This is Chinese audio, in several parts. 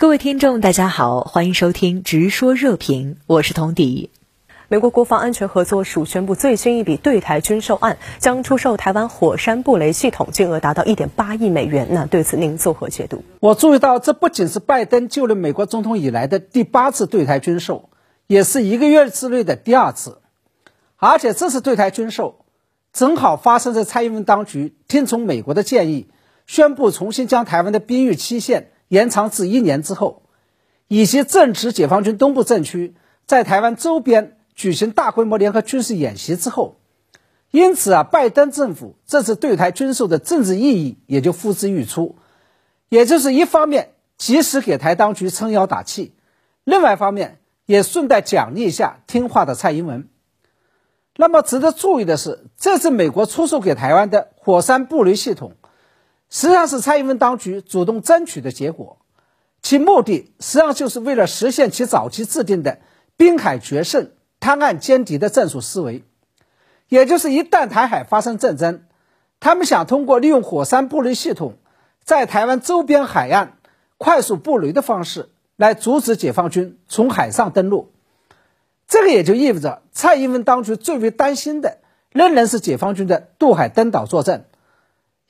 各位听众，大家好，欢迎收听《直说热评》，我是童迪。美国国防安全合作署宣布最新一笔对台军售案，将出售台湾火山布雷系统，金额达到一点八亿美元。那对此您作何解读？我注意到，这不仅是拜登就任美国总统以来的第八次对台军售，也是一个月之内的第二次，而且这次对台军售正好发生在蔡英文当局听从美国的建议，宣布重新将台湾的兵役期限。延长至一年之后，以及正值解放军东部战区在台湾周边举行大规模联合军事演习之后，因此啊，拜登政府这次对台军售的政治意义也就呼之欲出。也就是一方面及时给台当局撑腰打气，另外一方面也顺带奖励一下听话的蔡英文。那么值得注意的是，这次美国出售给台湾的火山布雷系统。实际上是蔡英文当局主动争取的结果，其目的实际上就是为了实现其早期制定的“滨海决胜、滩岸歼敌”的战术思维，也就是一旦台海发生战争，他们想通过利用火山布雷系统在台湾周边海岸快速布雷的方式来阻止解放军从海上登陆。这个也就意味着，蔡英文当局最为担心的仍然是解放军的渡海登岛作战。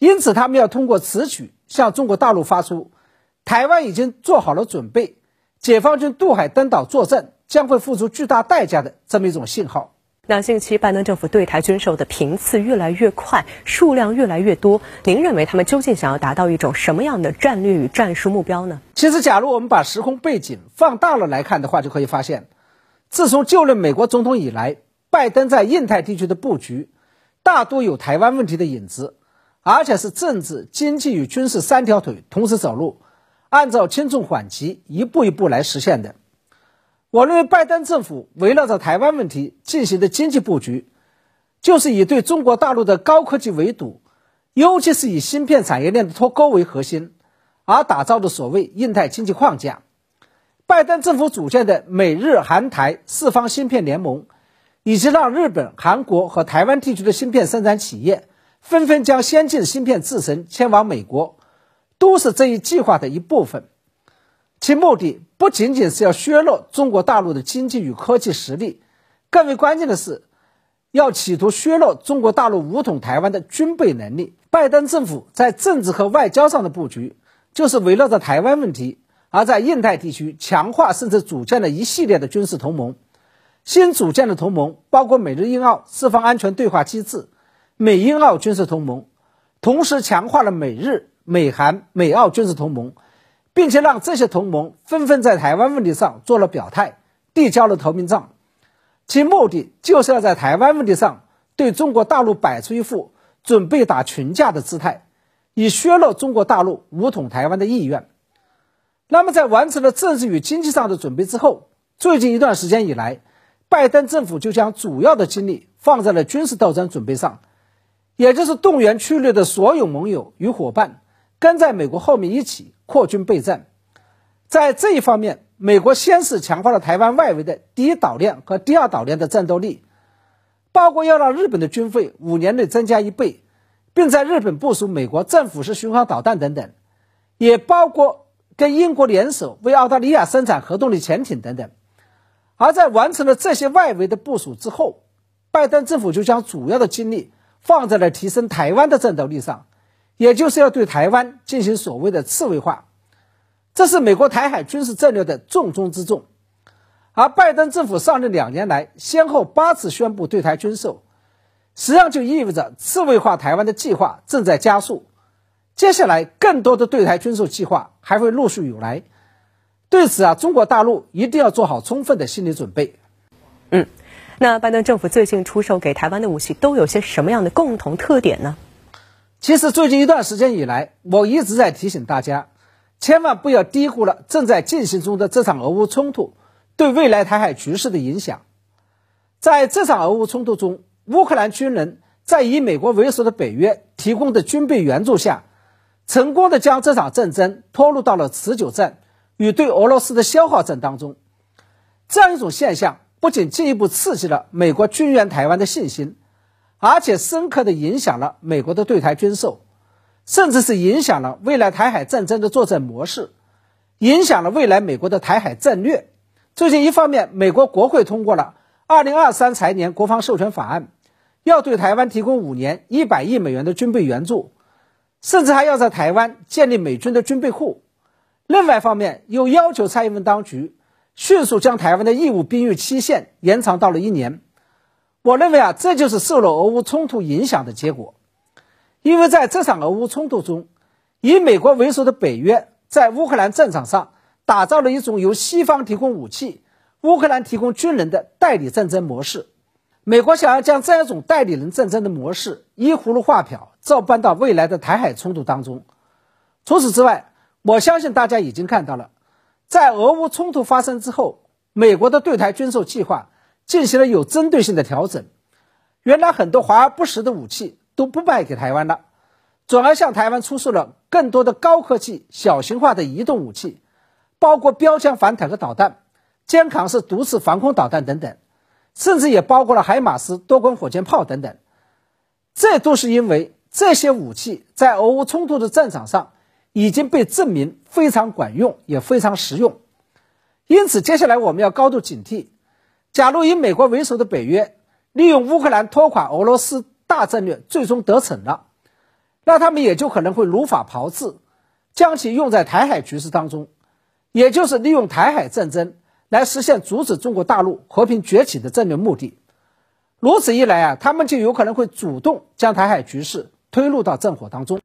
因此，他们要通过此举向中国大陆发出“台湾已经做好了准备，解放军渡海登岛作战将会付出巨大代价”的这么一种信号。那近期拜登政府对台军售的频次越来越快，数量越来越多，您认为他们究竟想要达到一种什么样的战略与战术目标呢？其实，假如我们把时空背景放大了来看的话，就可以发现，自从就任美国总统以来，拜登在印太地区的布局大多有台湾问题的影子。而且是政治、经济与军事三条腿同时走路，按照轻重缓急一步一步来实现的。我认为，拜登政府围绕着台湾问题进行的经济布局，就是以对中国大陆的高科技围堵，尤其是以芯片产业链的脱钩为核心，而打造的所谓印太经济框架。拜登政府组建的美日韩台四方芯片联盟，以及让日本、韩国和台湾地区的芯片生产企业。纷纷将先进芯片制成迁往美国，都是这一计划的一部分。其目的不仅仅是要削弱中国大陆的经济与科技实力，更为关键的是，要企图削弱中国大陆武统台湾的军备能力。拜登政府在政治和外交上的布局，就是围绕着台湾问题，而在印太地区强化甚至组建了一系列的军事同盟。新组建的同盟包括美日印澳四方安全对话机制。美英澳军事同盟，同时强化了美日、美韩、美澳军事同盟，并且让这些同盟纷纷在台湾问题上做了表态，递交了投名状。其目的就是要在台湾问题上对中国大陆摆出一副准备打群架的姿态，以削弱中国大陆武统台湾的意愿。那么，在完成了政治与经济上的准备之后，最近一段时间以来，拜登政府就将主要的精力放在了军事斗争准备上。也就是动员区内的所有盟友与伙伴，跟在美国后面一起扩军备战。在这一方面，美国先是强化了台湾外围的第一岛链和第二岛链的战斗力，包括要让日本的军费五年内增加一倍，并在日本部署美国政府式巡航导弹等等，也包括跟英国联手为澳大利亚生产核动力潜艇等等。而在完成了这些外围的部署之后，拜登政府就将主要的精力。放在了提升台湾的战斗力上，也就是要对台湾进行所谓的刺猬化，这是美国台海军事战略的重中之重。而拜登政府上任两年来，先后八次宣布对台军售，实际上就意味着刺猬化台湾的计划正在加速。接下来，更多的对台军售计划还会陆续有来。对此啊，中国大陆一定要做好充分的心理准备。那拜登政府最近出售给台湾的武器都有些什么样的共同特点呢？其实最近一段时间以来，我一直在提醒大家，千万不要低估了正在进行中的这场俄乌冲突对未来台海局势的影响。在这场俄乌冲突中，乌克兰军人在以美国为首的北约提供的军备援助下，成功的将这场战争拖入到了持久战与对俄罗斯的消耗战当中。这样一种现象。不仅进一步刺激了美国军援台湾的信心，而且深刻的影响了美国的对台军售，甚至是影响了未来台海战争的作战模式，影响了未来美国的台海战略。最近，一方面，美国国会通过了二零二三财年国防授权法案，要对台湾提供五年一百亿美元的军备援助，甚至还要在台湾建立美军的军备库。另外一方面，又要求蔡英文当局迅速将台湾的义务兵役期限延长到了一年。我认为啊，这就是受了俄乌冲突影响的结果。因为在这场俄乌冲突中，以美国为首的北约在乌克兰战场上打造了一种由西方提供武器、乌克兰提供军人的代理战争模式。美国想要将这样一种代理人战争的模式依葫芦画瓢照搬到未来的台海冲突当中。除此之外，我相信大家已经看到了，在俄乌冲突发生之后，美国的对台军售计划进行了有针对性的调整。原来很多华而不实的武器。都不卖给台湾了，转而向台湾出售了更多的高科技、小型化的移动武器，包括标枪反坦克导弹、肩扛式毒刺防空导弹等等，甚至也包括了海马斯多管火箭炮等等。这都是因为这些武器在俄乌冲突的战场上已经被证明非常管用，也非常实用。因此，接下来我们要高度警惕：假如以美国为首的北约利用乌克兰拖垮俄罗斯。大战略最终得逞了，那他们也就可能会如法炮制，将其用在台海局势当中，也就是利用台海战争来实现阻止中国大陆和平崛起的战略目的。如此一来啊，他们就有可能会主动将台海局势推入到战火当中。